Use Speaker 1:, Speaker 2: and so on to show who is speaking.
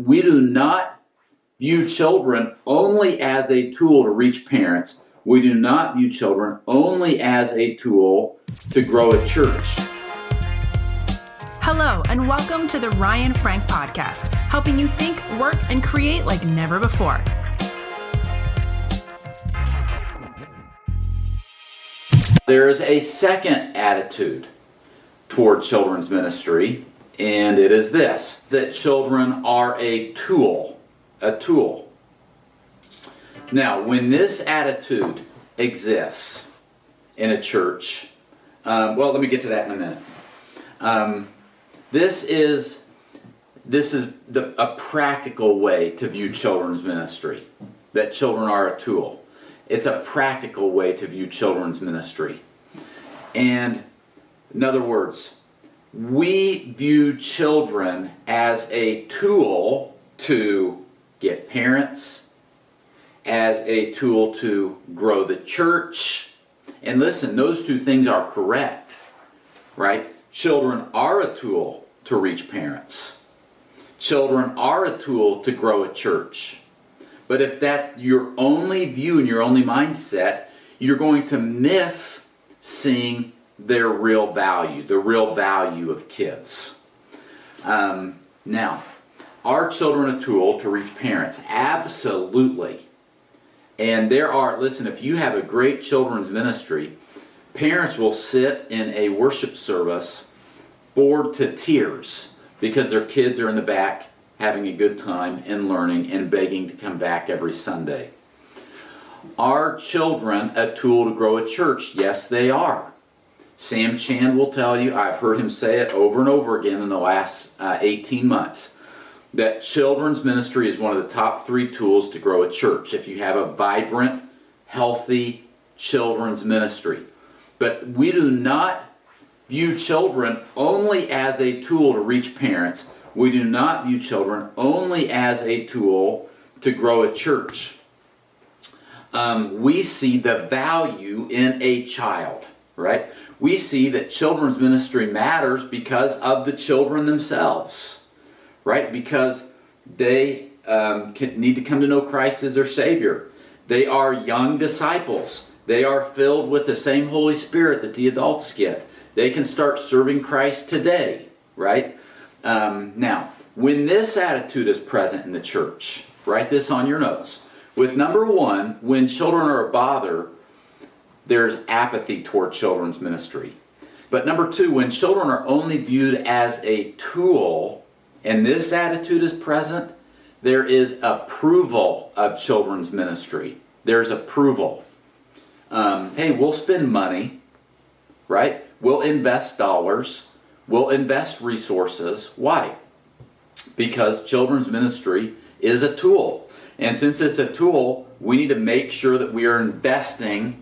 Speaker 1: We do not view children only as a tool to reach parents. We do not view children only as a tool to grow a church.
Speaker 2: Hello, and welcome to the Ryan Frank Podcast, helping you think, work, and create like never before.
Speaker 1: There is a second attitude toward children's ministry, and it is this that children are a tool. A tool. Now, when this attitude exists in a church, um, well, let me get to that in a minute. Um, this is this is the, a practical way to view children's ministry. That children are a tool. It's a practical way to view children's ministry. And in other words, we view children as a tool to get parents, as a tool to grow the church. And listen, those two things are correct, right? Children are a tool to reach parents. Children are a tool to grow a church. But if that's your only view and your only mindset, you're going to miss seeing their real value, the real value of kids. Um, now, are children a tool to reach parents? Absolutely. And there are, listen, if you have a great children's ministry, parents will sit in a worship service bored to tears because their kids are in the back having a good time and learning and begging to come back every Sunday. Are children a tool to grow a church? Yes, they are. Sam Chand will tell you, I've heard him say it over and over again in the last uh, 18 months, that children's ministry is one of the top three tools to grow a church. If you have a vibrant, healthy children's ministry. But we do not view children only as a tool to reach parents. We do not view children only as a tool to grow a church. Um, we see the value in a child, right? We see that children's ministry matters because of the children themselves, right? Because they um, can, need to come to know Christ as their Savior. They are young disciples. They are filled with the same Holy Spirit that the adults get. They can start serving Christ today, right? Um, now, when this attitude is present in the church, write this on your notes. With number one, when children are a bother, there's apathy toward children's ministry. But number two, when children are only viewed as a tool, and this attitude is present, there is approval of children's ministry. There's approval. Um, hey, we'll spend money, right? We'll invest dollars. We'll invest resources. Why? Because children's ministry is a tool. And since it's a tool, we need to make sure that we are investing